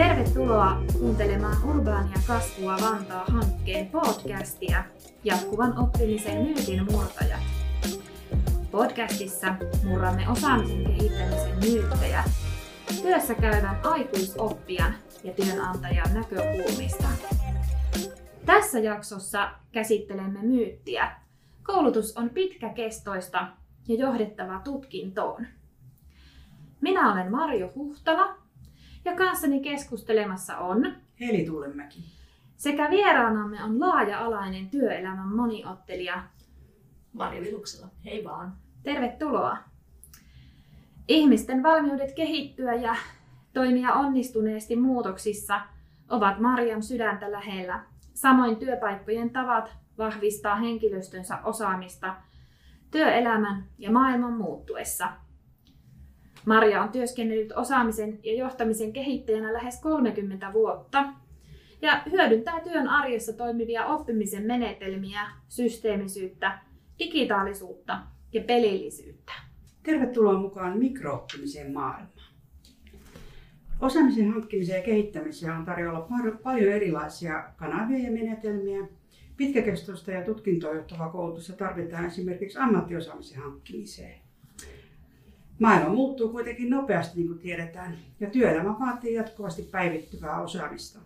Tervetuloa kuuntelemaan Urbaania kasvua Vantaa hankkeen podcastia Jatkuvan oppimisen myytin murtajat. Podcastissa murramme osaamisen kehittämisen myyttejä työssä käyvän aikuisoppijan ja työnantajan näkökulmista. Tässä jaksossa käsittelemme myyttiä. Koulutus on pitkäkestoista ja johdettava tutkintoon. Minä olen Marjo Huhtala ja kanssani keskustelemassa on Heli Tuulemäki. Sekä vieraanamme on laaja-alainen työelämän moniottelija Marja Viluksella. Hei vaan. Tervetuloa. Ihmisten valmiudet kehittyä ja toimia onnistuneesti muutoksissa ovat Marjan sydäntä lähellä. Samoin työpaikkojen tavat vahvistaa henkilöstönsä osaamista työelämän ja maailman muuttuessa – Maria on työskennellyt osaamisen ja johtamisen kehittäjänä lähes 30 vuotta ja hyödyntää työn arjessa toimivia oppimisen menetelmiä, systeemisyyttä, digitaalisuutta ja pelillisyyttä. Tervetuloa mukaan mikrooppimisen maailmaan. Osaamisen hankkimiseen ja kehittämiseen on tarjolla paljon erilaisia kanavia ja menetelmiä. Pitkäkestoista ja tutkintoon johtavaa koulutusta tarvitaan esimerkiksi ammattiosaamisen hankkimiseen. Maailma muuttuu kuitenkin nopeasti, niin kuin tiedetään, ja työelämä vaatii jatkuvasti päivittyvää osaamista.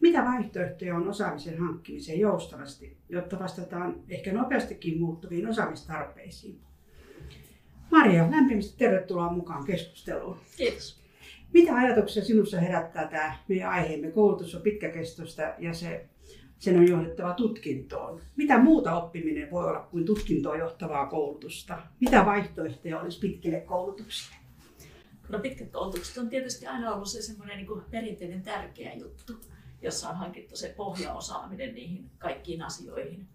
Mitä vaihtoehtoja on osaamisen hankkimiseen joustavasti, jotta vastataan ehkä nopeastikin muuttuviin osaamistarpeisiin? Maria, lämpimästi tervetuloa mukaan keskusteluun. Kiitos. Mitä ajatuksia sinussa herättää tämä meidän aiheemme? Koulutus on pitkäkestoista ja se sen on johdettava tutkintoon. Mitä muuta oppiminen voi olla kuin tutkintoon johtavaa koulutusta? Mitä vaihtoehtoja olisi pitkille koulutuksille? No pitkät koulutukset on tietysti aina ollut se semmoinen niin perinteinen tärkeä juttu, jossa on hankittu se pohjaosaaminen niihin kaikkiin asioihin.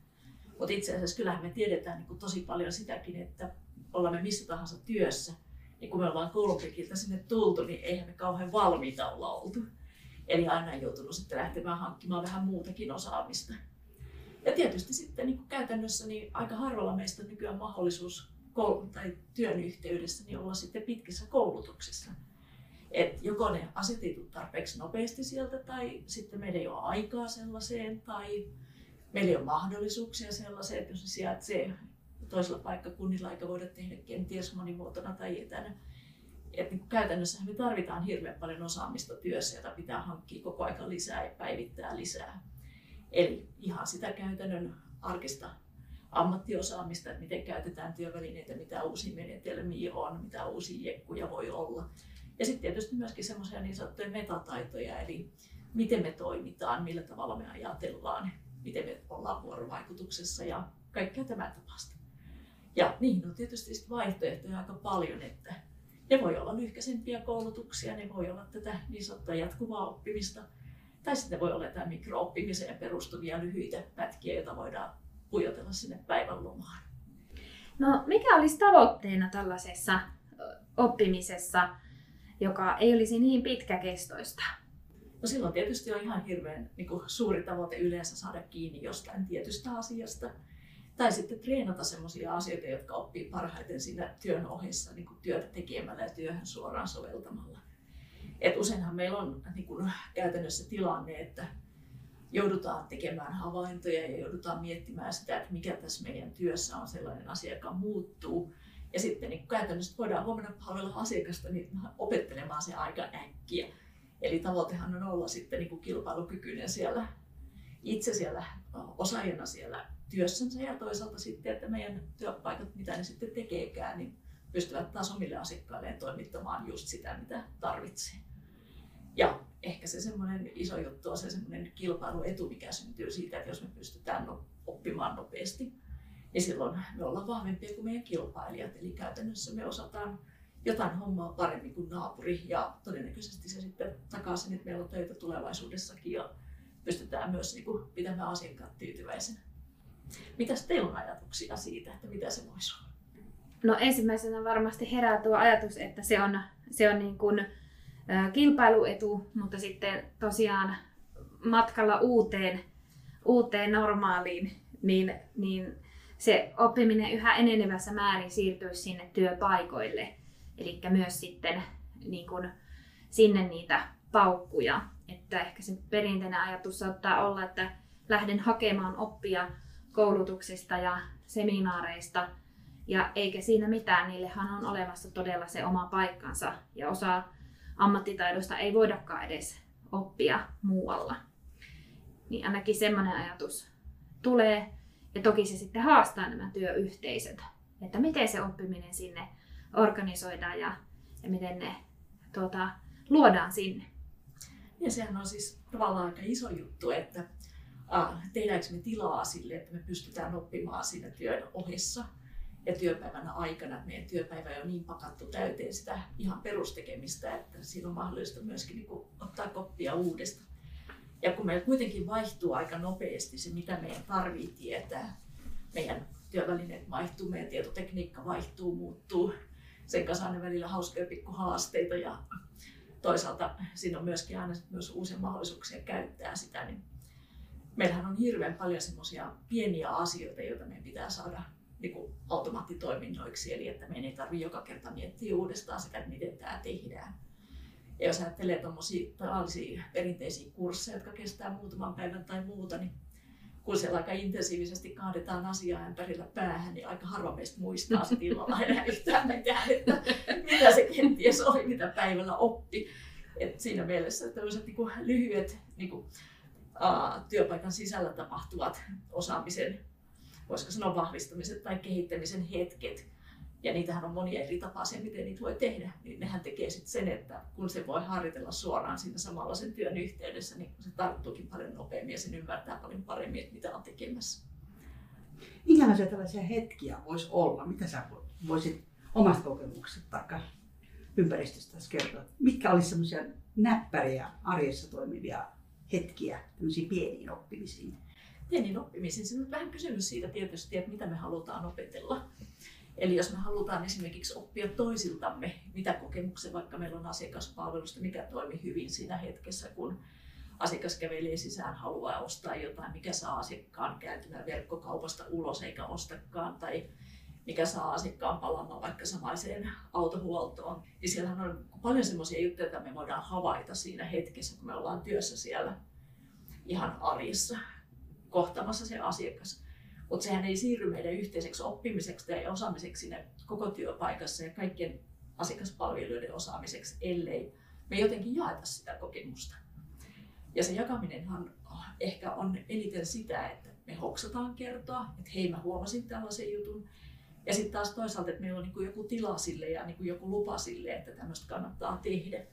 Mutta itse asiassa kyllähän me tiedetään niin tosi paljon sitäkin, että ollaan me missä tahansa työssä, niin kun me ollaan koulupikiltä sinne tultu, niin eihän me kauhean valmiita olla oltu. Eli aina on joutunut sitten lähtemään hankkimaan vähän muutakin osaamista. Ja tietysti sitten niin käytännössä niin aika harvalla meistä on nykyään mahdollisuus koul- tai työn yhteydessä niin olla sitten pitkissä koulutuksissa. Et joko ne asetetut tarpeeksi nopeasti sieltä tai sitten meillä ei ole aikaa sellaiseen tai meillä ei ole mahdollisuuksia sellaiseen, että jos se sijaitsee toisella paikkakunnilla eikä voida tehdä kenties monimuotona tai etänä, että niin käytännössä me tarvitaan hirveän paljon osaamista työssä, jota pitää hankkia koko aika lisää ja päivittää lisää. Eli ihan sitä käytännön arkista ammattiosaamista, että miten käytetään työvälineitä, mitä uusia menetelmiä on, mitä uusia jekkuja voi olla. Ja sitten tietysti myöskin semmoisia niin sanottuja metataitoja, eli miten me toimitaan, millä tavalla me ajatellaan, miten me ollaan vuorovaikutuksessa ja kaikkea tämä tapasta. Ja niihin on tietysti vaihtoehtoja aika paljon, että ne voi olla lyhkäisempiä koulutuksia, ne voi olla tätä niin sanottua jatkuvaa oppimista, tai sitten voi olla tämä mikrooppimiseen perustuvia lyhyitä pätkiä, joita voidaan pujotella sinne päivän lomaan. No mikä olisi tavoitteena tällaisessa oppimisessa, joka ei olisi niin pitkäkestoista? No silloin tietysti on ihan hirveän niin kuin, suuri tavoite yleensä saada kiinni jostain tietystä asiasta – tai sitten treenata sellaisia asioita, jotka oppii parhaiten siinä työn ohessa niin kuin työtä tekemällä ja työhön suoraan soveltamalla. Et useinhan meillä on niin kuin, käytännössä tilanne, että joudutaan tekemään havaintoja ja joudutaan miettimään sitä, että mikä tässä meidän työssä on sellainen asia, joka muuttuu. Ja sitten niin käytännössä voidaan huomenna palvella asiakasta niin opettelemaan se aika äkkiä. Eli tavoitehan on olla sitten niin kuin kilpailukykyinen siellä itse siellä osaajana siellä työssänsä ja toisaalta sitten, että meidän työpaikat, mitä ne sitten tekeekään, niin pystyvät taas omille asiakkailleen toimittamaan just sitä, mitä tarvitsee. Ja ehkä se semmoinen iso juttu on se semmoinen kilpailuetu, mikä syntyy siitä, että jos me pystytään no, oppimaan nopeasti, niin silloin me ollaan vahvempia kuin meidän kilpailijat. Eli käytännössä me osataan jotain hommaa paremmin kuin naapuri ja todennäköisesti se sitten takaa sen, että meillä on töitä tulevaisuudessakin ja pystytään myös niin kuin, pitämään asiakkaat tyytyväisenä. Mitäs teillä on ajatuksia siitä, että mitä se voisi olla? No ensimmäisenä varmasti herää tuo ajatus, että se on, se on niin kuin, kilpailuetu, mutta sitten tosiaan matkalla uuteen, uuteen normaaliin, niin, niin se oppiminen yhä enenevässä määrin siirtyisi sinne työpaikoille. Eli myös sitten niin kuin, sinne niitä paukkuja. Että ehkä se perinteinen ajatus saattaa olla, että lähden hakemaan oppia koulutuksista ja seminaareista, ja eikä siinä mitään, niillehan on olemassa todella se oma paikkansa, ja osa ammattitaidosta ei voidakaan edes oppia muualla. Niin ainakin semmoinen ajatus tulee, ja toki se sitten haastaa nämä työyhteisöt, että miten se oppiminen sinne organisoidaan ja, ja miten ne tuota, luodaan sinne. Ja sehän on siis tavallaan aika iso juttu, että tehdäänkö me tilaa sille, että me pystytään oppimaan siinä työn ohessa ja työpäivän aikana. Meidän työpäivä on niin pakattu täyteen sitä ihan perustekemistä, että siinä on mahdollista myöskin niin ottaa koppia uudesta. Ja kun meillä kuitenkin vaihtuu aika nopeasti se, mitä meidän tarvii tietää, meidän työvälineet vaihtuu, meidän tietotekniikka vaihtuu, muuttuu, sen kanssa on välillä hauskoja pikkuhaasteita ja toisaalta siinä on myöskin aina myös uusia mahdollisuuksia käyttää sitä, niin meillähän on hirveän paljon semmoisia pieniä asioita, joita meidän pitää saada niin kuin automaattitoiminnoiksi, eli että meidän ei tarvitse joka kerta miettiä uudestaan sitä, että miten tämä tehdään. Ja jos ajattelee tuommoisia perinteisiä kursseja, jotka kestää muutaman päivän tai muuta, niin kun siellä aika intensiivisesti kaadetaan asiaa ympärillä päähän, niin aika harva meistä muistaa se illalla enää yhtään mitään, että mitä se kenties oli, mitä päivällä oppi. Et siinä mielessä tämmöiset niin lyhyet niin kuin, työpaikan sisällä tapahtuvat osaamisen, voisiko sanoa vahvistamisen tai kehittämisen hetket, ja niitähän on monia eri tapaisia, miten niitä voi tehdä, niin nehän tekee sitten sen, että kun se voi harjoitella suoraan siinä samalla sen työn yhteydessä, niin se tarttuukin paljon nopeammin ja sen ymmärtää paljon paremmin, että mitä on tekemässä. Minkälaisia tällaisia hetkiä voisi olla? Mitä sä voisit omasta kokemuksesta tai ympäristöstä kertoa? Mitkä olisi semmoisia näppäriä arjessa toimivia hetkiä tämmöisiin pieniin oppimisiin? Pieniin oppimisiin. Se on vähän kysymys siitä tietysti, että mitä me halutaan opetella. Eli jos me halutaan esimerkiksi oppia toisiltamme, mitä kokemuksia vaikka meillä on asiakaspalvelusta, mikä toimii hyvin siinä hetkessä, kun asiakas kävelee sisään, haluaa ostaa jotain, mikä saa asiakkaan kääntymään verkkokaupasta ulos eikä ostakaan, tai mikä saa asiakkaan palaamaan vaikka samaiseen autohuoltoon. Niin siellähän on paljon sellaisia juttuja, joita me voidaan havaita siinä hetkessä, kun me ollaan työssä siellä ihan arjessa kohtamassa se asiakas. Mutta sehän ei siirry meidän yhteiseksi oppimiseksi ja osaamiseksi sinne koko työpaikassa ja kaikkien asiakaspalveluiden osaamiseksi, ellei me jotenkin jaeta sitä kokemusta. Ja se jakaminenhan ehkä on eniten sitä, että me hoksataan kertoa, että hei mä huomasin tällaisen jutun. Ja sitten taas toisaalta, että meillä on niin joku tila sille ja niin joku lupa sille, että tämmöistä kannattaa tehdä.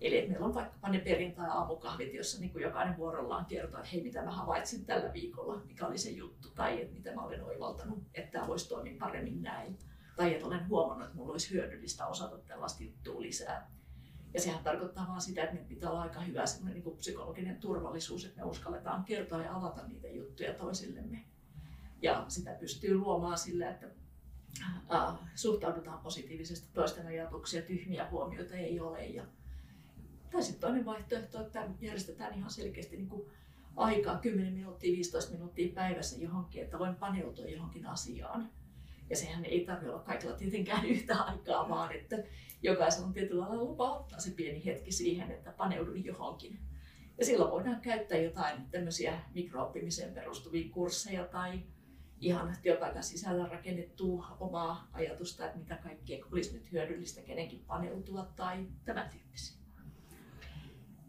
Eli että meillä on vaikkapa ne perjantai-aamukahvit, jossa niin jokainen vuorollaan kertoo, että hei mitä mä havaitsin tällä viikolla, mikä oli se juttu, tai että mitä mä olen oivaltanut, että tämä voisi toimia paremmin näin. Tai että olen huomannut, että mulla olisi hyödyllistä osata tällaista juttua lisää. Ja sehän tarkoittaa vaan sitä, että meidän pitää olla aika hyvä niin kuin psykologinen turvallisuus, että me uskalletaan kertoa ja avata niitä juttuja toisillemme. Ja sitä pystyy luomaan sillä, että suhtaudutaan positiivisesti toisten ajatuksia, tyhmiä huomioita ei ole ja tai sitten toinen vaihtoehto, että järjestetään ihan selkeästi niin kuin aikaa 10 minuuttia, 15 minuuttia päivässä johonkin, että voin paneutua johonkin asiaan. Ja sehän ei tarvitse olla kaikilla tietenkään yhtä aikaa, vaan että jokaisella on tietyllä lailla lupa ottaa se pieni hetki siihen, että paneudun johonkin. Ja silloin voidaan käyttää jotain tämmöisiä mikrooppimiseen perustuvia kursseja tai ihan työpaikan sisällä rakennettua omaa ajatusta, että mitä kaikkea olisi nyt hyödyllistä kenenkin paneutua tai tämän tyyppisiä.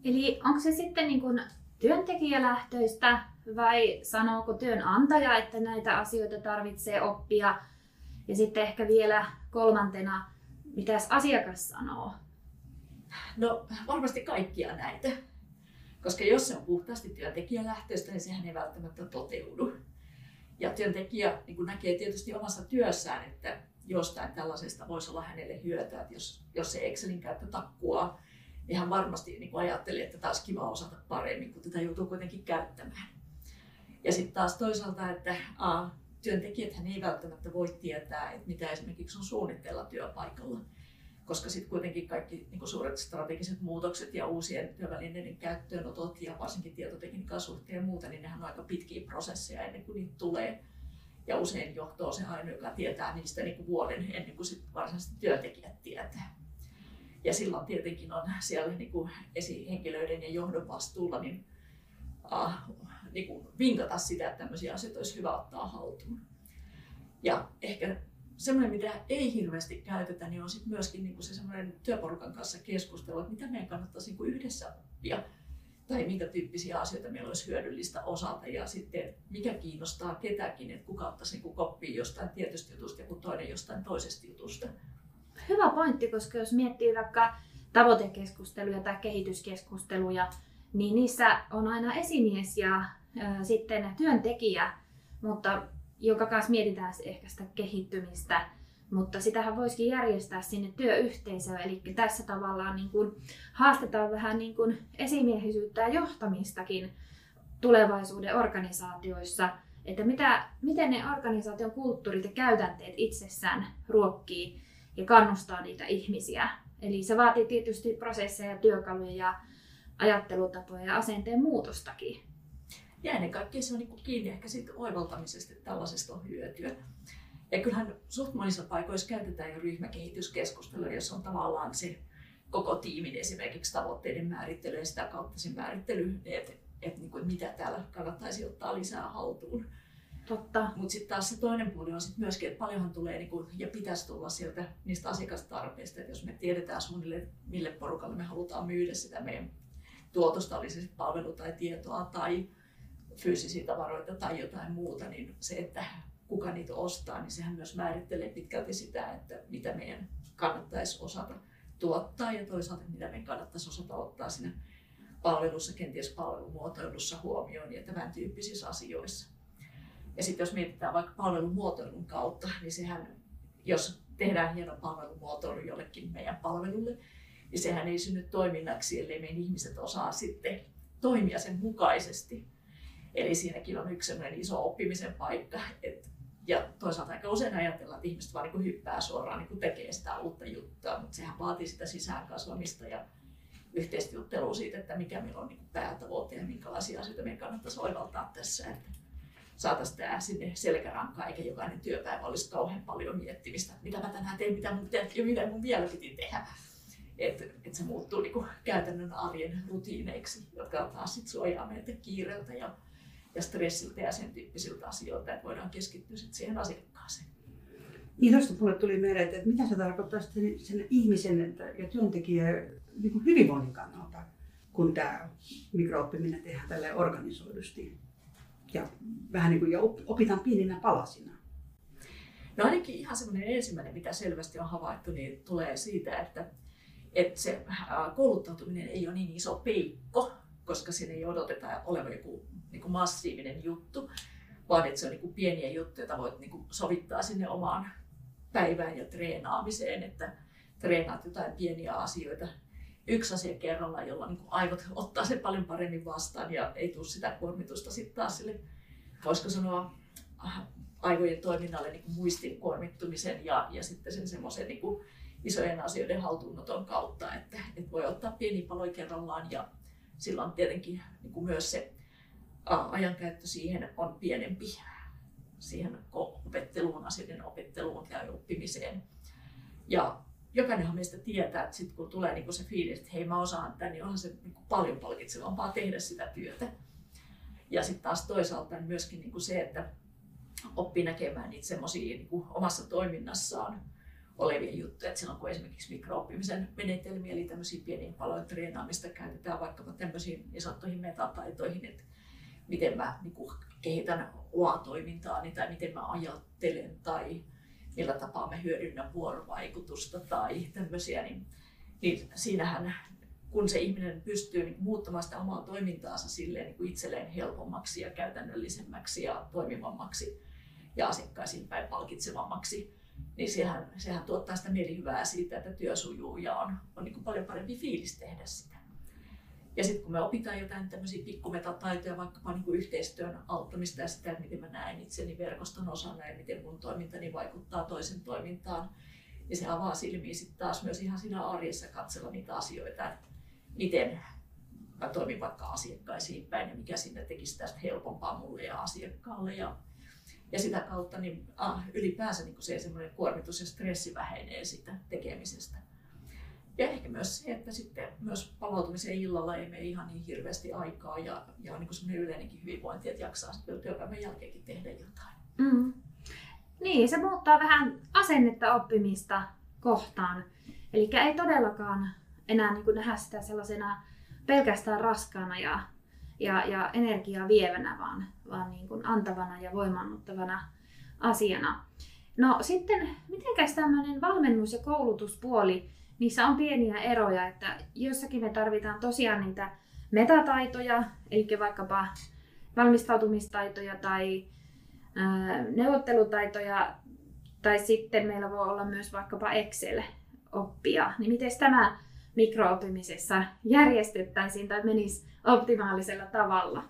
Eli onko se sitten niin kuin työntekijälähtöistä vai sanooko työnantaja, että näitä asioita tarvitsee oppia? Ja sitten ehkä vielä kolmantena, mitä asiakas sanoo? No varmasti kaikkia näitä. Koska jos se on puhtaasti työntekijälähtöistä, niin sehän ei välttämättä toteudu. Ja työntekijä niin kuin näkee tietysti omassa työssään, että jostain tällaisesta voisi olla hänelle hyötyä, että jos, jos se Excelin käyttö takkuaa niin hän varmasti niin kuin ajatteli, että taas kiva osata paremmin, kun tätä joutuu kuitenkin käyttämään. Ja sitten taas toisaalta, että a, työntekijät ei välttämättä voi tietää, että mitä esimerkiksi on suunnitteilla työpaikalla. Koska sitten kuitenkin kaikki niin suuret strategiset muutokset ja uusien työvälineiden käyttöönotot ja varsinkin tietotekniikan suhteen ja muuta, niin nehän on aika pitkiä prosesseja ennen kuin niitä tulee. Ja usein johto on se ainoa, joka tietää niistä niin kuin vuoden ennen kuin sit varsinaisesti työntekijät tietää. Ja silloin tietenkin on siellä niin kuin esihenkilöiden ja johdon vastuulla niin, äh, niin kuin vinkata sitä, että tämmöisiä asioita olisi hyvä ottaa haltuun. Ja ehkä semmoinen, mitä ei hirveästi käytetä, niin on sit myöskin niin se semmoinen työporukan kanssa keskustelu, että mitä meidän kannattaisi niin yhdessä oppia. Tai minkä tyyppisiä asioita meillä olisi hyödyllistä osata. Ja sitten mikä kiinnostaa ketäkin, että kuka ottaisi niin koppia jostain tietystä jutusta ja toinen jostain toisesta jutusta. Hyvä pointti, koska jos miettii vaikka tavoitekeskusteluja tai kehityskeskusteluja, niin niissä on aina esimies ja ä, sitten työntekijä, mutta jonka kanssa mietitään ehkä sitä kehittymistä, mutta sitähän voisikin järjestää sinne työyhteisöön, eli tässä tavallaan niin kuin haastetaan vähän niin kuin esimiehisyyttä ja johtamistakin tulevaisuuden organisaatioissa, että mitä, miten ne organisaation kulttuurit ja käytänteet itsessään ruokkii ja kannustaa niitä ihmisiä. Eli se vaatii tietysti prosesseja, työkaluja ja ajattelutapoja ja asenteen muutostakin. Ja ennen kaikkea se on niin kiinni ehkä siitä oivaltamisesta, että tällaisesta on hyötyä. Ja kyllähän suht monissa paikoissa käytetään jo ryhmäkehityskeskustelua, jos on tavallaan se koko tiimin esimerkiksi tavoitteiden määrittely ja sitä kautta se määrittely, että, että, niin kuin, mitä täällä kannattaisi ottaa lisää haltuun. Totta. Mutta sitten taas se toinen puoli on sit myöskin, että paljonhan tulee niinku, ja pitäisi tulla sieltä niistä asiakastarpeista, että jos me tiedetään suunnilleen, mille porukalle me halutaan myydä sitä meidän tuotosta, olisi se palvelu tai tietoa tai fyysisiä tavaroita tai jotain muuta, niin se, että kuka niitä ostaa, niin sehän myös määrittelee pitkälti sitä, että mitä meidän kannattaisi osata tuottaa ja toisaalta mitä meidän kannattaisi osata ottaa siinä palvelussa, kenties palvelumuotoilussa huomioon ja tämän tyyppisissä asioissa. Ja sitten jos mietitään vaikka palvelumuotoilun kautta, niin sehän, jos tehdään hieno palvelumuotoilu jollekin meidän palvelulle, niin sehän ei synny toiminnaksi, ellei meidän ihmiset osaa sitten toimia sen mukaisesti. Eli siinäkin on yksi iso oppimisen paikka. Et, ja toisaalta aika usein ajatellaan, että ihmiset vaan niin hyppää suoraan niin tekee sitä uutta juttua, mutta sehän vaatii sitä sisään kasvamista ja yhteistä juttelua siitä, että mikä meillä on niin päätavoite ja minkälaisia asioita meidän kannattaisi oivaltaa tässä. Että saataisiin tämä sinne selkärankaan, eikä jokainen työpäivä olisi kauhean paljon miettimistä, mitä mä tänään teen, mitä mun, te- ja mitä mun vielä piti tehdä. Että et se muuttuu niinku käytännön arjen rutiineiksi, jotka taas sit suojaa meitä kiireeltä ja, ja stressiltä ja sen tyyppisiltä asioilta, että voidaan keskittyä sit siihen asiakkaaseen. Niin tuosta mulle tuli mieleen, että mitä se tarkoittaa sitten sen ihmisen ja työntekijän niin kuin hyvinvoinnin kannalta, kun tämä mikrooppiminen tehdään tälle organisoidusti ja vähän niin kuin opitaan pieninä palasina. No ainakin ihan semmoinen ensimmäinen, mitä selvästi on havaittu, niin tulee siitä, että, että se kouluttautuminen ei ole niin iso peikko, koska siinä ei odoteta olevan joku niin kuin massiivinen juttu, vaan että se on niin kuin pieniä juttuja, joita voit niin kuin sovittaa sinne omaan päivään ja treenaamiseen, että treenaat jotain pieniä asioita yksi asia kerrallaan, jolla niin aivot ottaa sen paljon paremmin vastaan ja ei tule sitä kuormitusta sitten taas sille, voisiko sanoa, äh, aivojen toiminnalle niin muistin kuormittumisen ja, ja sitten sen semmoisen niin isojen asioiden haltuunoton kautta, että, että voi ottaa pieni paloja kerrallaan ja silloin tietenkin niin kuin myös se ajankäyttö siihen on pienempi siihen opetteluun, asioiden opetteluun ja oppimiseen. Ja jokainenhan meistä tietää, että sit kun tulee niinku se fiilis, että hei mä osaan tämän, niin onhan se niinku paljon palkitsevampaa tehdä sitä työtä. Ja sitten taas toisaalta niin myöskin niinku se, että oppii näkemään niitä semmoisia niinku omassa toiminnassaan olevia juttuja. Et silloin kun esimerkiksi mikrooppimisen menetelmiä, eli tämmöisiä pieniä paloja treenaamista käytetään vaikkapa tämmöisiin niin sanottuihin metataitoihin, että miten mä niinku kehitän omaa toimintaani tai miten mä ajattelen tai millä tapaa me hyödynnä vuorovaikutusta tai tämmöisiä, niin, niin siinähän kun se ihminen pystyy niin muuttamaan sitä omaa toimintaansa silleen niin kuin itselleen helpommaksi ja käytännöllisemmäksi ja toimivammaksi ja asiakkaisiin päin palkitsevammaksi, niin sehän, sehän tuottaa sitä mielihyvää siitä, että työ sujuu ja on, on niin kuin paljon parempi fiilis tehdä sitä. Ja sitten kun me opitaan jotain tämmöisiä pikkumetataitoja, vaikkapa niin kuin yhteistyön auttamista ja sitä, että miten mä näen itseni verkoston osana ja miten mun toimintani vaikuttaa toisen toimintaan, niin se avaa silmiä sitten taas myös ihan siinä arjessa katsella niitä asioita, että miten mä toimin vaikka asiakkaisiin päin ja mikä sinne tekisi tästä helpompaa mulle ja asiakkaalle. Ja, ja sitä kautta niin, ah, ylipäänsä niin se semmoinen kuormitus ja stressi vähenee siitä tekemisestä. Ja ehkä myös se, että sitten myös palautumiseen illalla ei mene ihan niin hirveästi aikaa ja, ja niin kuin yleinenkin hyvinvointi, että jaksaa sitten työpäivän jälkeenkin tehdä jotain. Mm. Niin, se muuttaa vähän asennetta oppimista kohtaan. Eli ei todellakaan enää niin kuin nähdä sitä sellaisena pelkästään raskaana ja, ja, ja energiaa vievänä, vaan, vaan niin kuin antavana ja voimannuttavana asiana. No sitten, miten tämmöinen valmennus- ja koulutuspuoli, niissä on pieniä eroja, että jossakin me tarvitaan tosiaan niitä metataitoja, eli vaikkapa valmistautumistaitoja tai neuvottelutaitoja, tai sitten meillä voi olla myös vaikkapa Excel-oppia. Niin miten tämä mikrooppimisessa järjestettäisiin tai menisi optimaalisella tavalla?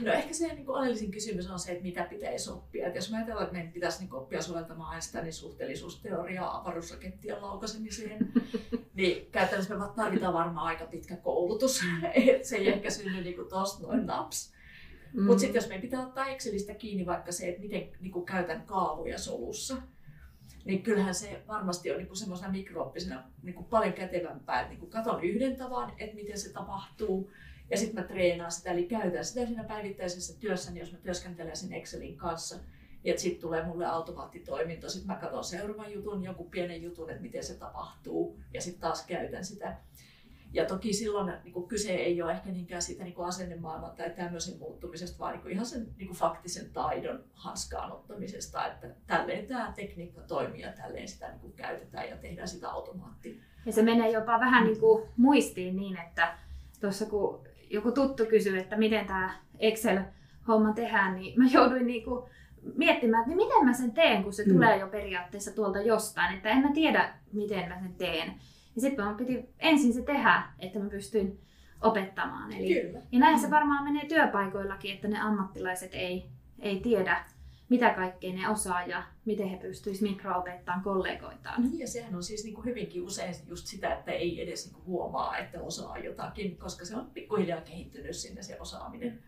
No ehkä se niin kuin oleellisin kysymys on se, että mitä pitäisi oppia. Et jos mä ajatellaan, että meidän pitäisi niin oppia soveltamaan Einsteinin suhteellisuusteoriaa avaruusrakettien laukaisemiseen, niin käytännössä me tarvitaan varmaan aika pitkä koulutus. Et se ei ehkä synny niin tuosta noin naps. Mm. Mutta sitten jos meidän pitää ottaa Excelistä kiinni vaikka se, että miten niin kuin käytän kaavoja solussa, niin kyllähän se varmasti on niin semmoisena mikrooppisena niin paljon kätevämpää, että niin katon yhden tavan, että miten se tapahtuu, ja sitten mä treenaan sitä, eli käytän sitä siinä päivittäisessä työssä, niin jos mä työskentelen sen Excelin kanssa, ja sitten tulee mulle automaattitoiminto, sitten mä katson seuraavan jutun, jonkun pienen jutun, että miten se tapahtuu, ja sitten taas käytän sitä. Ja toki silloin niin kuin kyse ei ole ehkä niinkään siitä niin kuin asennemaailman tai tämmöisen muuttumisesta, vaan niin ihan sen niin kuin faktisen taidon hanskaan ottamisesta, että tälleen tämä tekniikka toimii ja tälleen sitä niin kuin käytetään ja tehdään sitä automaattia. Ja se menee jopa vähän niin kuin muistiin niin, että tuossa kun joku tuttu kysyy, että miten tämä Excel-homma tehdään, niin mä jouduin niin kuin miettimään, että niin miten mä sen teen, kun se mm. tulee jo periaatteessa tuolta jostain, että en mä tiedä, miten mä sen teen. Ja sitten mun piti ensin se tehdä, että mä pystyin opettamaan. Eli, Kyllä. Ja näin se varmaan menee työpaikoillakin, että ne ammattilaiset ei, ei tiedä, mitä kaikkea ne osaa ja miten he pystyisivät mikroopettaan kollegoitaan. Niin, ja sehän on siis niin kuin hyvinkin usein just sitä, että ei edes niin kuin huomaa, että osaa jotakin, koska se on pikkuhiljaa kehittynyt sinne se osaaminen.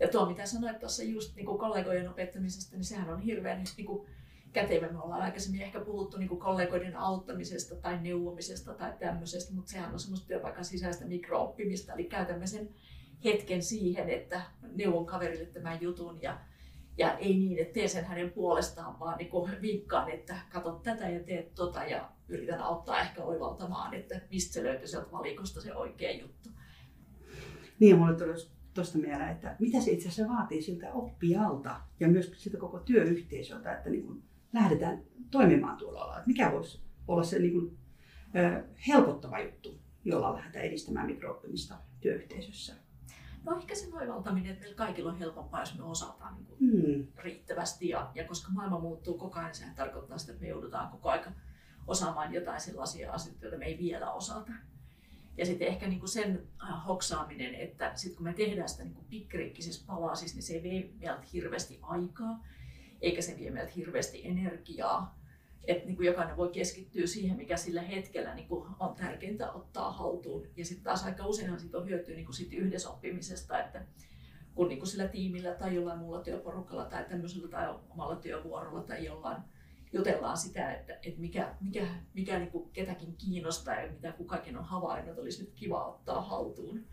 Ja tuo, mitä sanoit tuossa just niin kuin kollegojen opettamisesta, niin sehän on hirveän niin kuin kätevä. Me ollaan aikaisemmin ehkä puhuttu niin kuin kollegoiden auttamisesta tai neuvomisesta tai tämmöisestä, mutta sehän on semmoista työpaikan sisäistä mikrooppimista, eli käytämme sen hetken siihen, että neuvon kaverille tämän jutun ja, ja ei niin, että tee sen hänen puolestaan, vaan niin vinkkaan, että katso tätä ja teet tota ja yritän auttaa ehkä oivaltamaan, että mistä se löytyy sieltä valikosta se oikea juttu. Niin, mulle tuli tuosta mieleen, että mitä se itse asiassa vaatii siltä oppijalta ja myös siltä koko työyhteisöltä, että niin kuin lähdetään toimimaan tuolla alalla. Mikä voisi olla se niin kuin, helpottava juttu, jolla lähdetään edistämään mikrooppimista työyhteisössä? No ehkä se oivaltaminen, että meillä kaikilla on helpompaa, jos me osataan niin kuin hmm. riittävästi. Ja, ja koska maailma muuttuu koko ajan, sehän tarkoittaa sitä, että me joudutaan koko ajan osaamaan jotain sellaisia asioita, joita me ei vielä osata. Ja sitten ehkä niin kuin sen äh, hoksaaminen, että sitten kun me tehdään sitä niin pikkirikkisessä palasissa, niin se ei vie meiltä hirveästi aikaa eikä se vie meiltä hirveästi energiaa. Että niin kuin jokainen voi keskittyä siihen, mikä sillä hetkellä niin kuin on tärkeintä ottaa haltuun. Ja sitten taas aika useinhan siitä on hyötyä niin kuin sit yhdessä oppimisesta, että kun niin kuin sillä tiimillä tai jollain muulla työporukalla tai tämmöisellä tai omalla työvuorolla tai jollain jutellaan sitä, että, että mikä, mikä, mikä niin kuin ketäkin kiinnostaa ja mitä kukakin on havainnut, olisi nyt kiva ottaa haltuun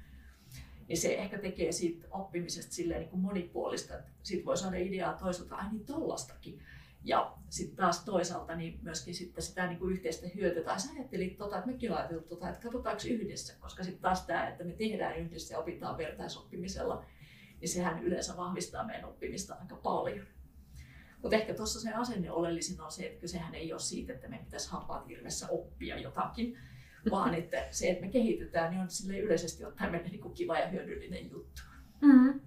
niin se ehkä tekee siitä oppimisesta niin kuin monipuolista, että siitä voi saada ideaa toisaalta, ai niin tollastakin. Ja sitten taas toisaalta niin myöskin sitten sitä niin kuin yhteistä hyötyä. Tai sä ajattelit tota, että mekin ajatellut tota, että katsotaanko yhdessä, koska sitten taas tämä, että me tehdään yhdessä ja opitaan vertaisoppimisella, niin sehän yleensä vahvistaa meidän oppimista aika paljon. Mutta ehkä tuossa se asenne oleellisin on se, että kysehän ei ole siitä, että meidän pitäisi hampaat hirveässä oppia jotakin, vaan että se, että me kehitytään, niin on sille yleisesti ottaen meille niin kuin kiva ja hyödyllinen juttu. Mm.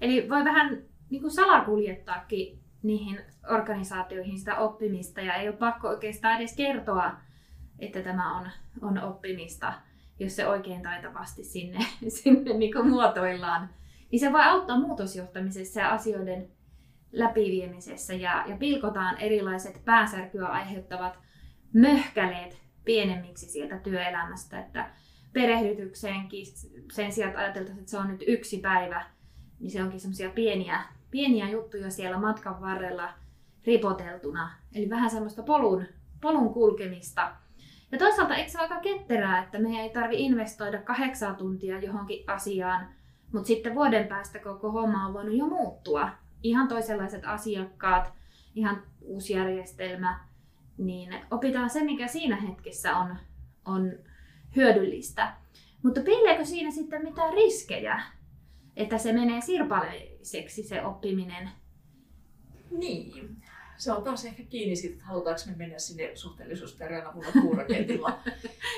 Eli voi vähän niin kuin salakuljettaakin niihin organisaatioihin sitä oppimista ja ei ole pakko oikeastaan edes kertoa, että tämä on, on oppimista, jos se oikein taitavasti sinne, sinne niin kuin muotoillaan. Niin se voi auttaa muutosjohtamisessa ja asioiden läpiviemisessä ja, ja pilkotaan erilaiset päänsärkyä aiheuttavat möhkäleet pienemmiksi sieltä työelämästä, että perehdytykseenkin sen sijaan, että ajateltaisiin, että se on nyt yksi päivä, niin se onkin semmoisia pieniä, pieniä juttuja siellä matkan varrella ripoteltuna. Eli vähän semmoista polun, polun kulkemista. Ja toisaalta eikö se ole aika ketterää, että meidän ei tarvi investoida kahdeksan tuntia johonkin asiaan, mutta sitten vuoden päästä koko homma on voinut jo muuttua. Ihan toisenlaiset asiakkaat, ihan uusi järjestelmä, niin opitaan se, mikä siinä hetkessä on, on hyödyllistä. Mutta piileekö siinä sitten mitään riskejä, että se menee sirpaleiseksi se oppiminen? Niin, se on taas ehkä kiinni siitä, että halutaanko me mennä sinne suhteellisuusteorian avulla puuraketilla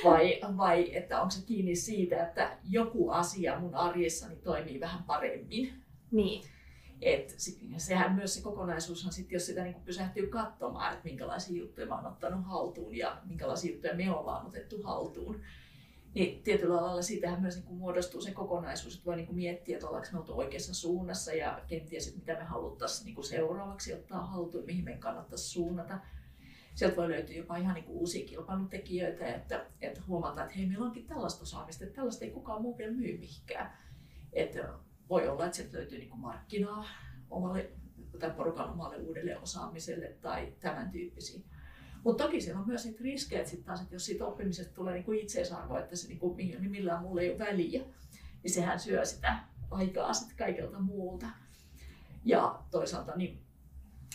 vai, vai että onko se kiinni siitä, että joku asia mun arjessani toimii vähän paremmin. Niin. Et sehän myös se kokonaisuushan sitten, jos sitä niin pysähtyy katsomaan, että minkälaisia juttuja mä oon ottanut haltuun ja minkälaisia juttuja me ollaan otettu haltuun, niin tietyllä lailla siitähän myös niin kuin muodostuu se kokonaisuus, että voi niin kuin miettiä, että ollaanko me oltu oikeassa suunnassa ja kenties, että mitä me haluttaisiin niin kuin seuraavaksi ottaa haltuun, mihin meidän kannattaisi suunnata. Sieltä voi löytyä jopa ihan niin kuin uusia kilpailutekijöitä, että, että huomataan, että hei, meillä onkin tällaista osaamista, että tällaista ei kukaan muu vielä myy mihinkään. Että voi olla, että sieltä löytyy niin kuin markkinaa omalle tai porukan omalle uudelle osaamiselle tai tämän tyyppisiä. Mutta toki siellä on myös niitä riskejä, että, sit taas, että jos siitä oppimisesta tulee niin kuin itseisarvo, että se niin kuin, niin millään mulla ei ole väliä, niin sehän syö sitä aikaa sitten kaikelta muulta. Ja toisaalta niin,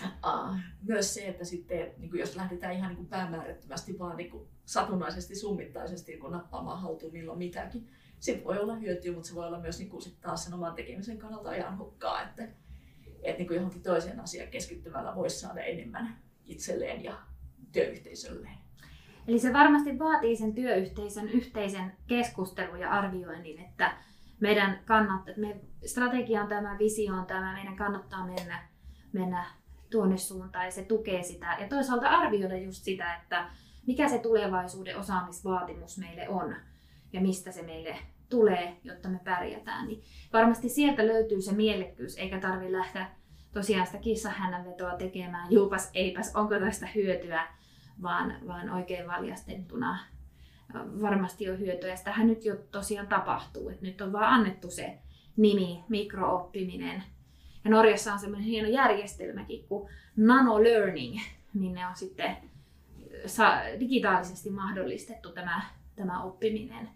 äh, myös se, että sitten, niin kuin jos lähdetään ihan niin kuin päämäärättömästi vaan niin kuin satunnaisesti, summittaisesti, kun nappaamaan haltuun milloin mitäkin, sitten voi olla hyötyä, mutta se voi olla myös niin kuin sit taas sen oman tekemisen kannalta ajan hukkaa, että, että niin kuin johonkin toiseen asiaan keskittymällä voisi saada enemmän itselleen ja työyhteisölleen. Eli se varmasti vaatii sen työyhteisön yhteisen keskustelun ja arvioinnin, että meidän kannattaa, me strategia on tämä, visio on tämä, meidän kannattaa mennä, mennä tuonne suuntaan ja se tukee sitä. Ja toisaalta arvioida just sitä, että mikä se tulevaisuuden osaamisvaatimus meille on ja mistä se meille tulee, jotta me pärjätään. Niin varmasti sieltä löytyy se mielekkyys, eikä tarvitse lähteä tosiaan sitä kissahännänvetoa tekemään, juupas eipäs, onko tästä hyötyä, vaan, vaan oikein valjastettuna varmasti on hyötyä. Ja sitähän nyt jo tosiaan tapahtuu, että nyt on vaan annettu se nimi, mikrooppiminen. Ja Norjassa on semmoinen hieno järjestelmäkin kuin nano learning, minne on sitten digitaalisesti mahdollistettu tämä, tämä oppiminen.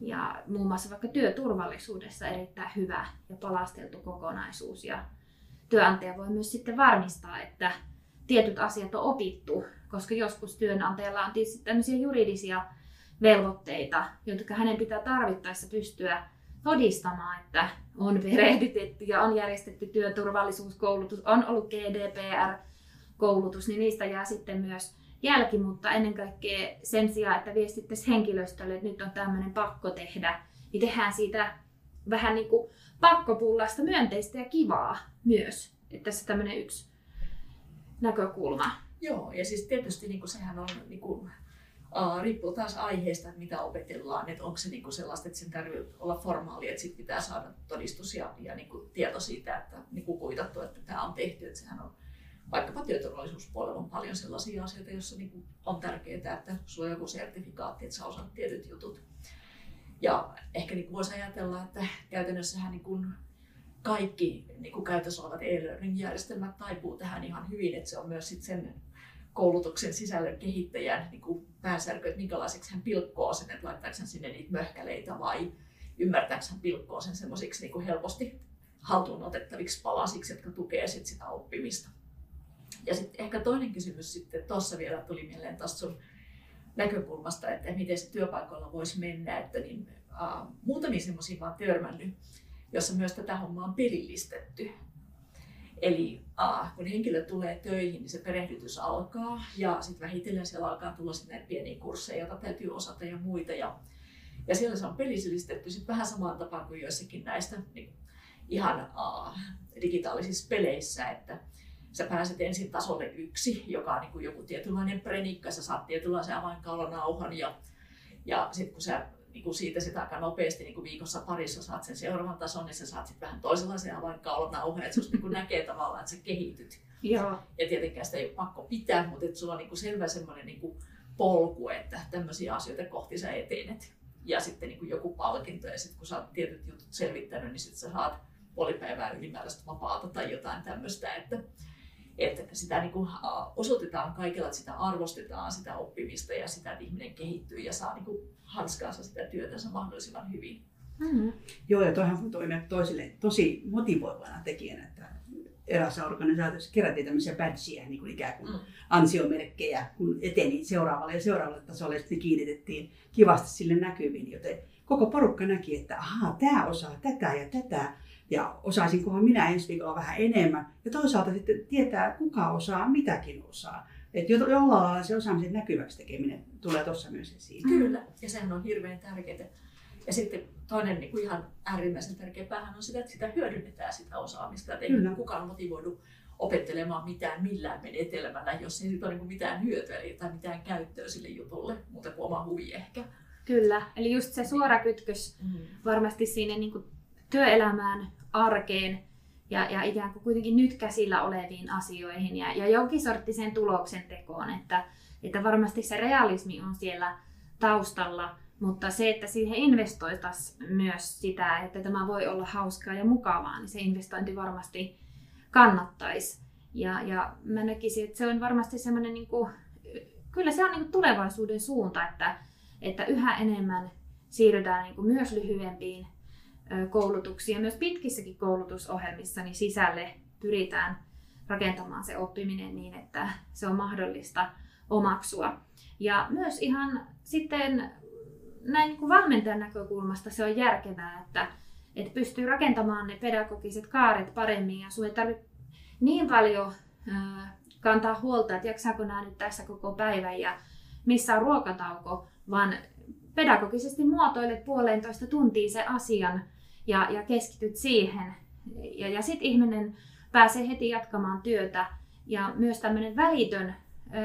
Ja muun muassa vaikka työturvallisuudessa erittäin hyvä ja palasteltu kokonaisuus. Ja työnantaja voi myös sitten varmistaa, että tietyt asiat on opittu, koska joskus työnantajalla on tietysti tämmöisiä juridisia velvoitteita, jotka hänen pitää tarvittaessa pystyä todistamaan, että on perehdytetty ja on järjestetty työturvallisuuskoulutus, on ollut GDPR-koulutus, niin niistä jää sitten myös jälki, mutta ennen kaikkea sen sijaan, että viestittäisiin henkilöstölle, että nyt on tämmöinen pakko tehdä, niin tehdään siitä vähän niin kuin pakkopullasta myönteistä ja kivaa myös. Että tässä tämmöinen yksi näkökulma. Joo, ja siis tietysti niin kuin sehän on niin kuin, Uh, riippuu taas aiheesta, mitä opetellaan, että onko se niinku sellaista, että sen tarvitsee olla formaali, että sit pitää saada todistus ja, ja niinku tieto siitä, että niinku kuitattu, että tämä on tehty, että sehän on vaikkapa työturvallisuuspuolella on paljon sellaisia asioita, joissa niinku on tärkeää, että sulla on joku sertifikaatti, että sä osaat tietyt jutut. Ja ehkä niinku voisi ajatella, että käytännössähän niinku kaikki niinku käytössä olevat e-learning-järjestelmät taipuu tähän ihan hyvin, että se on myös sit sen koulutuksen sisällön kehittäjän niin kuin päänsärkö, että minkälaiseksi hän pilkkoo sen, että laittaako hän sinne niitä möhkäleitä vai ymmärtääkö hän pilkkoo sen semmoisiksi niin helposti haltuun otettaviksi palasiksi, jotka tukee sit sitä oppimista. Ja sitten ehkä toinen kysymys sitten, tuossa vielä tuli mieleen taas sun näkökulmasta, että miten se työpaikoilla voisi mennä, että niin, äh, muutamia semmoisia vaan törmännyt, jossa myös tätä hommaa on pelillistetty. Eli äh, kun henkilö tulee töihin, niin se perehdytys alkaa ja sitten vähitellen siellä alkaa tulla sitten näitä pieniä kursseja, joita täytyy osata ja muita. Ja, ja siellä se on pelisillistetty sitten vähän samaan tapaan kuin joissakin näistä niin ihan äh, digitaalisissa peleissä, että sä pääset ensin tasolle yksi, joka on niin kuin joku tietynlainen prenikka, sä saat tietynlaisen avainkaulonauhan ja, ja sitten kun sä niin kuin siitä sitä aika nopeasti niin kuin viikossa parissa saat sen seuraavan tason, niin sä saat sitten vähän toisenlaisen avainkaulanauhan, että susta niin näkee tavallaan, että sä kehityt. Joo. Ja tietenkään sitä ei ole pakko pitää, mutta että sulla on niin kuin selvä semmoinen niin kuin polku, että tämmöisiä asioita kohti sä etenet. Ja sitten niin kuin joku palkinto, ja sitten kun sä oot tietyt jutut selvittänyt, niin sitten sä saat puoli päivää ylimääräistä vapaata tai jotain tämmöistä. Että, että sitä niin kuin osoitetaan kaikilla, että sitä arvostetaan, sitä oppimista ja sitä, että ihminen kehittyy ja saa niin kuin hanskaansa sitä työtänsä mahdollisimman hyvin. Mm-hmm. Joo, ja toihan voi toimia toisille tosi motivoivana tekijänä, että erässä organisaatiossa kerättiin tämmöisiä badgeja, niin kuin ikään kuin mm. ansiomerkkejä, kun eteni seuraavalle ja seuraavalle tasolle, sitten kiinnitettiin kivasti sille näkyviin, joten koko porukka näki, että ahaa, tämä osaa tätä ja tätä, ja osaisinkohan minä ensi viikolla vähän enemmän. Ja toisaalta sitten tietää, kuka osaa, mitäkin osaa. Että jollain lailla se osaamisen näkyväksi tekeminen tulee tuossa myös esiin. Kyllä, ja sehän on hirveän tärkeää. Ja sitten toinen niin kuin ihan äärimmäisen tärkeä päähän on sitä, että sitä hyödynnetään sitä osaamista. Että ei Kyllä. kukaan motivoidu opettelemaan mitään millään menetelmällä, jos ei nyt ole niin mitään hyötyä tai mitään käyttöä sille jutulle, mutta kuin oma huvi ehkä. Kyllä, eli just se suora kytkös mm. varmasti siinä niin kuin työelämään, arkeen ja, ja ikään kuin kuitenkin nyt käsillä oleviin asioihin ja, ja jonkin sorttiseen tuloksen tekoon, että, että varmasti se realismi on siellä taustalla, mutta se, että siihen investoitaisiin myös sitä, että tämä voi olla hauskaa ja mukavaa, niin se investointi varmasti kannattaisi. Ja, ja mä näkisin, että se on varmasti semmoinen, niin kyllä se on niin kuin tulevaisuuden suunta, että, että yhä enemmän siirrytään niin kuin myös lyhyempiin koulutuksiin ja myös pitkissäkin koulutusohjelmissa niin sisälle pyritään rakentamaan se oppiminen niin, että se on mahdollista omaksua. Ja myös ihan sitten näin niin kuin valmentajan näkökulmasta se on järkevää, että, että pystyy rakentamaan ne pedagogiset kaaret paremmin ja sinun ei tarvitse niin paljon kantaa huolta, että jaksaako nämä nyt tässä koko päivän ja missä on ruokatauko, vaan pedagogisesti muotoilet puolentoista tuntia se asian ja, ja keskityt siihen. Ja, ja sitten ihminen pääsee heti jatkamaan työtä ja myös tämmöinen välitön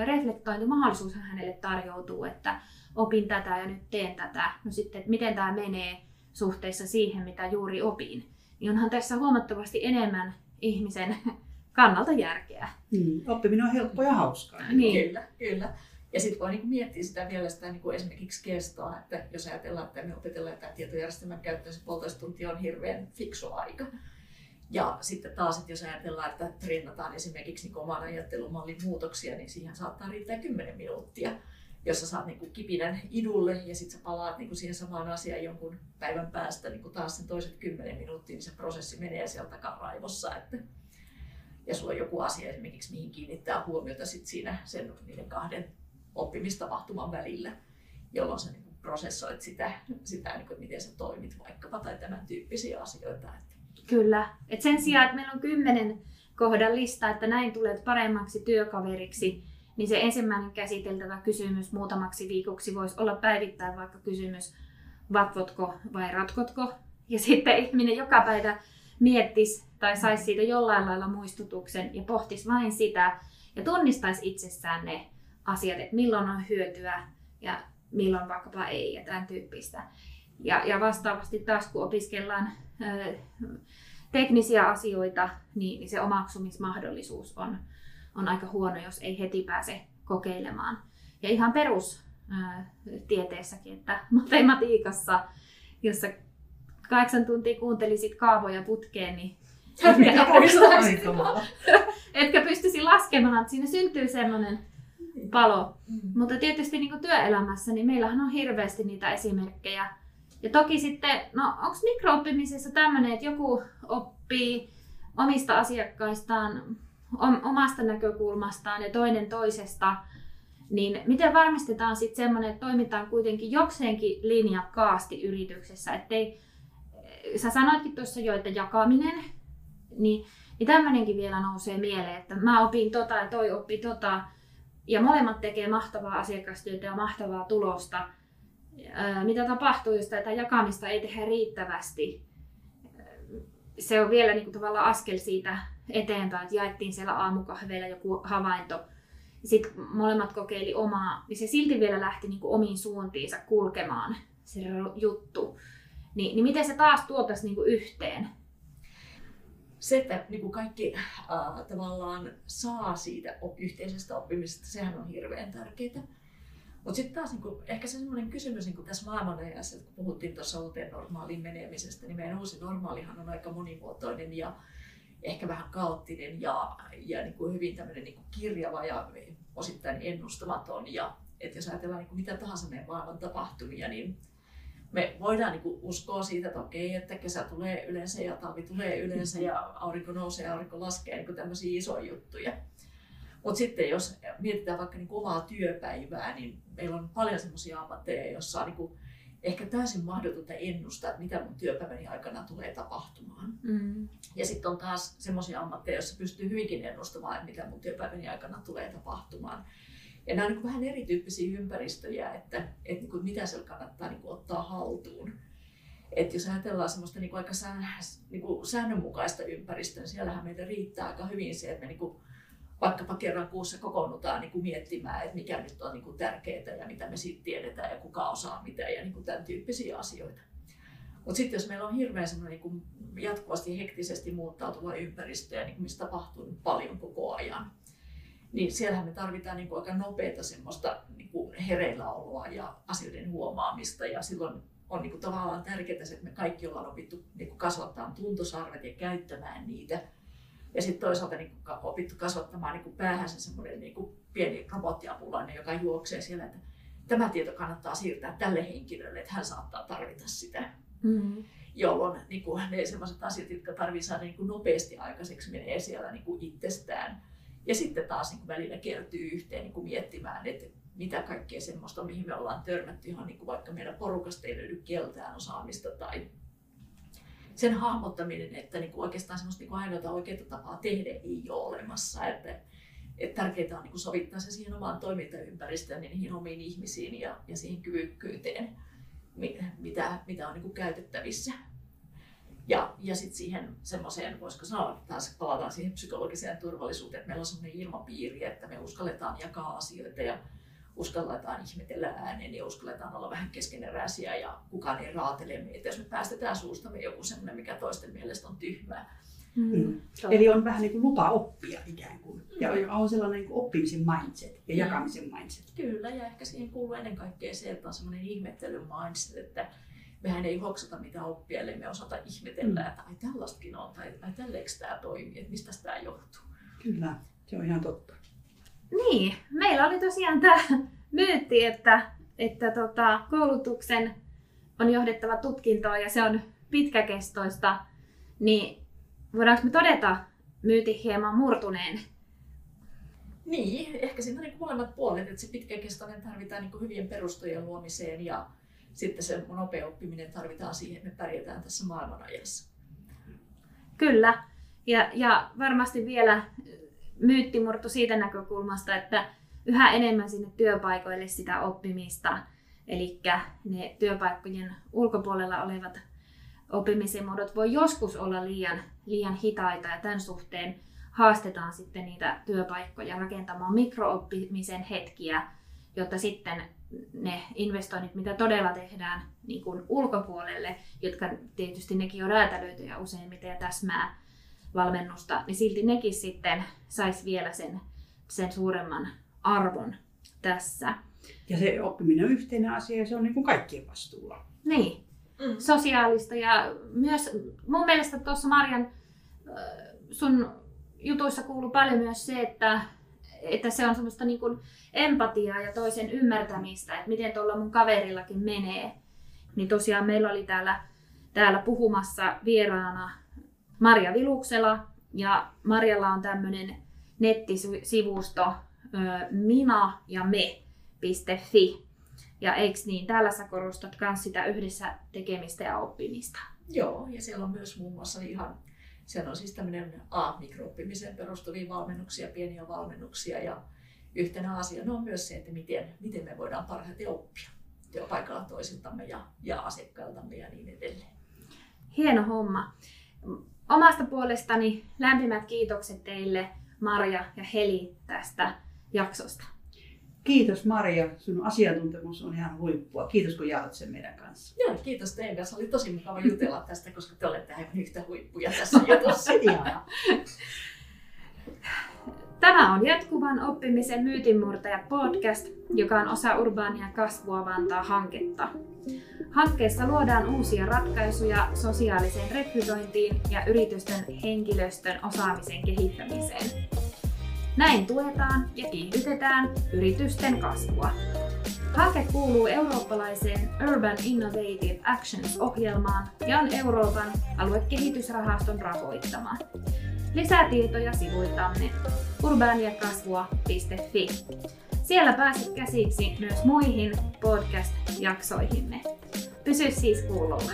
reflektointimahdollisuus hänelle tarjoutuu, että opin tätä ja nyt teen tätä. No sitten, että miten tämä menee suhteessa siihen, mitä juuri opin. Niin onhan tässä huomattavasti enemmän ihmisen kannalta järkeä. Mm. Oppiminen on helppoa ja hauskaa. Niin. Kyllä, kyllä. Ja sitten voi niinku miettiä sitä vielä sitä niinku esimerkiksi kestoa, että jos ajatellaan, että me opetellaan, että tietojärjestelmän käyttöön se puolitoista tuntia on hirveän fiksu aika. Ja sitten taas, että jos ajatellaan, että treenataan esimerkiksi niin oman ajattelumallin muutoksia, niin siihen saattaa riittää 10 minuuttia jossa saat niin kipinän idulle ja sitten sä palaat niin siihen samaan asiaan jonkun päivän päästä niin taas sen toiset kymmenen minuuttia, niin se prosessi menee sieltä takaraivossa. Että, ja sulla on joku asia esimerkiksi, mihin kiinnittää huomiota sit siinä sen, niiden kahden oppimistapahtuman välillä, jolloin sä niin prosessoit sitä, sitä niin kuin, miten sä toimit vaikkapa tai tämän tyyppisiä asioita. Kyllä. Et sen sijaan, että meillä on kymmenen kohdan lista, että näin tulet paremmaksi työkaveriksi, niin se ensimmäinen käsiteltävä kysymys muutamaksi viikoksi voisi olla päivittäin vaikka kysymys, vatvotko vai ratkotko. Ja sitten ihminen joka päivä miettisi tai saisi siitä jollain lailla muistutuksen ja pohtisi vain sitä ja tunnistaisi itsessään ne asiat, että milloin on hyötyä ja milloin vaikkapa ei ja tämän tyyppistä. Ja, ja vastaavasti taas kun opiskellaan ö, teknisiä asioita, niin, niin se omaksumismahdollisuus on, on aika huono, jos ei heti pääse kokeilemaan. Ja ihan perustieteessäkin, että matematiikassa, jossa kahdeksan tuntia kuuntelisit kaavoja putkeen, niin etkä, etkä pystyisi laskemaan, että siinä syntyy semmoinen palo. Mm. Mutta tietysti niin työelämässä, niin meillähän on hirveästi niitä esimerkkejä. Ja toki sitten, no onko mikrooppimisessa tämmöinen, että joku oppii omista asiakkaistaan omasta näkökulmastaan ja toinen toisesta, niin miten varmistetaan sitten semmoinen, että toimitaan kuitenkin jokseenkin linjakkaasti yrityksessä, ettei, sä sanoitkin tuossa jo, että jakaminen, niin, niin tämmöinenkin vielä nousee mieleen, että mä opin tota ja toi oppi tota, ja molemmat tekee mahtavaa asiakastyötä ja mahtavaa tulosta. Mitä tapahtuu, jos tätä jakamista ei tehdä riittävästi? Se on vielä niin kuin tavallaan askel siitä eteenpäin, että jaettiin siellä aamukahveilla joku havainto. Sitten molemmat kokeili omaa, niin se silti vielä lähti niin kuin omiin suuntiinsa kulkemaan se juttu. Ni, niin miten se taas tuotaisi niin yhteen? Se, että niin kuin kaikki äh, tavallaan saa siitä yhteisestä oppimisesta, sehän on hirveän tärkeää. Mutta sitten taas niin kuin, ehkä se semmoinen kysymys niin kuin tässä maailmanajassa, kun puhuttiin tuossa uuteen normaaliin menemisestä, niin meidän uusi normaalihan on aika monimuotoinen ja ehkä vähän kaoottinen ja, ja niin kuin hyvin tämmöinen niin kuin kirjava ja osittain ennustamaton. Ja että jos ajatellaan niin kuin mitä tahansa meidän maailman tapahtumia, niin me voidaan niin uskoa siitä, että okei, että kesä tulee yleensä ja talvi tulee yleensä ja aurinko nousee ja aurinko laskee, niin tämmöisiä isoja juttuja. Mutta sitten jos mietitään vaikka niin omaa työpäivää, niin meillä on paljon sellaisia ammatteja, joissa on niin ehkä täysin mahdotonta ennustaa, että mitä mun työpäiväni aikana tulee tapahtumaan. Mm. Ja sitten on taas sellaisia ammatteja, joissa pystyy hyvinkin ennustamaan, että mitä mun työpäiväni aikana tulee tapahtumaan. Ja nämä on niin vähän erityyppisiä ympäristöjä, että, että niin kuin mitä siellä kannattaa niin kuin ottaa haltuun. Et jos ajatellaan semmoista niin kuin aika sään, niin kuin säännönmukaista ympäristöä, niin siellähän meitä riittää aika hyvin se, että me niin kuin vaikkapa kerran kuussa kokoonnutaan niin kuin miettimään, että mikä nyt on niin kuin tärkeää ja mitä me siitä tiedetään ja kuka osaa mitä ja niin kuin tämän tyyppisiä asioita. Mutta sitten jos meillä on hirveän semmoinen niin jatkuvasti hektisesti muuttautuva ympäristö ja niin kuin missä tapahtuu paljon koko ajan, niin siellähän me tarvitaan niin kuin aika nopeata semmoista niin kuin hereilläoloa ja asioiden huomaamista ja silloin on niin kuin tavallaan tärkeää se, että me kaikki ollaan opittu niin kuin kasvattaa tuntosarvet ja käyttämään niitä ja sitten toisaalta niin kuin opittu kasvattamaan niin kuin päähänsä semmoinen niin kuin pieni robottiapulainen, joka juoksee siellä, että tämä tieto kannattaa siirtää tälle henkilölle, että hän saattaa tarvita sitä. Mm-hmm. Jolloin niin kuin, ne sellaiset asiat, jotka tarvitsee saada niin kuin nopeasti aikaiseksi, menee siellä niin kuin itsestään. Ja sitten taas niin kuin välillä kertyy yhteen niin kuin miettimään, että mitä kaikkea semmoista, mihin me ollaan törmätty ihan niin kuin vaikka meidän porukasta ei löydy keltään osaamista tai sen hahmottaminen, että niin kuin oikeastaan semmoista niin kuin ainoata oikeaa tapaa tehdä ei ole olemassa. Että, että tärkeää on niin kuin sovittaa se siihen omaan toimintaympäristöön, niin niihin omiin ihmisiin ja, ja siihen kyvykkyyteen, mitä, mitä on niin kuin käytettävissä. Ja, ja sitten siihen semmoiseen, voisiko sanoa, taas palataan siihen psykologiseen turvallisuuteen, että meillä on semmoinen ilmapiiri, että me uskalletaan jakaa asioita ja uskalletaan ihmetellä ääneen ja uskalletaan olla vähän keskeneräisiä ja kukaan ei raatele meitä, jos me päästetään suustamme joku semmoinen, mikä toisten mielestä on tyhmää. Mm. Mm. Eli on vähän niin kuin lupa oppia ikään kuin. Ja on sellainen niin kuin oppimisen mindset ja mm. jakamisen mindset. Kyllä, ja ehkä siihen kuuluu ennen kaikkea se, että on semmoinen ihmettelyn mindset, että mehän ei hoksata mitä oppia, ellei me osata ihmetellä, mm. että ai tällaistakin on, tai ai tälleekö tämä toimii, että mistä tämä johtuu. Kyllä, se on ihan totta. Niin, meillä oli tosiaan tämä myytti, että, että tota, koulutuksen on johdettava tutkintoon ja se on pitkäkestoista, niin voidaanko me todeta myyti hieman murtuneen? Niin, ehkä siinä on niin molemmat puolet, että se pitkäkestoinen tarvitaan niin hyvien perustojen luomiseen ja sitten se nopea oppiminen tarvitaan siihen, että me pärjätään tässä maailmanajassa. Kyllä, ja, ja varmasti vielä myyttimurto siitä näkökulmasta, että yhä enemmän sinne työpaikoille sitä oppimista. Eli ne työpaikkojen ulkopuolella olevat oppimisen muodot voi joskus olla liian, liian hitaita ja tämän suhteen haastetaan sitten niitä työpaikkoja rakentamaan mikrooppimisen hetkiä, jotta sitten ne investoinnit, mitä todella tehdään niin kuin ulkopuolelle, jotka tietysti nekin on räätälöityjä useimmiten ja täsmää valmennusta, niin silti nekin sitten saisi vielä sen, sen suuremman arvon tässä. Ja se oppiminen on yhteinen asia ja se on niin kuin kaikkien vastuulla. Niin, mm. sosiaalista ja myös mun mielestä tuossa Marjan sun jutuissa kuuluu paljon myös se, että, että se on semmoista niin kuin empatiaa ja toisen ymmärtämistä, että miten tuolla mun kaverillakin menee. Niin tosiaan meillä oli täällä, täällä puhumassa vieraana Marja Viluksela ja Marjalla on tämmöinen nettisivusto mina ja me.fi. Ja eikö niin, täällä sä korostat myös sitä yhdessä tekemistä ja oppimista. Joo, ja siellä on myös muun muassa ihan, siellä on siis tämmöinen A-mikrooppimiseen perustuvia valmennuksia, pieniä valmennuksia ja yhtenä asiana on myös se, että miten, miten me voidaan parhaiten oppia työpaikalla toisiltamme ja, ja asiakkailtamme ja niin edelleen. Hieno homma. Omasta puolestani lämpimät kiitokset teille Marja ja Heli tästä jaksosta. Kiitos Maria, sun asiantuntemus on ihan huippua. Kiitos kun jaat sen meidän kanssa. Joo, kiitos teidän kanssa. Oli tosi mukava jutella tästä, koska te olette aivan yhtä huippuja tässä jutussa. Tämä on jatkuvan oppimisen myytinmurtaja podcast, joka on osa Urbaania kasvua Vantaa hanketta. Hankkeessa luodaan uusia ratkaisuja sosiaaliseen rekrytointiin ja yritysten henkilöstön osaamisen kehittämiseen. Näin tuetaan ja kiihdytetään yritysten kasvua. Hanke kuuluu eurooppalaiseen Urban Innovative Actions-ohjelmaan ja on Euroopan aluekehitysrahaston rahoittama. Lisätietoja sivuiltamme urbaniakasvua.fi. Siellä pääset käsiksi myös muihin podcast-jaksoihimme. Pysy siis kuulolla.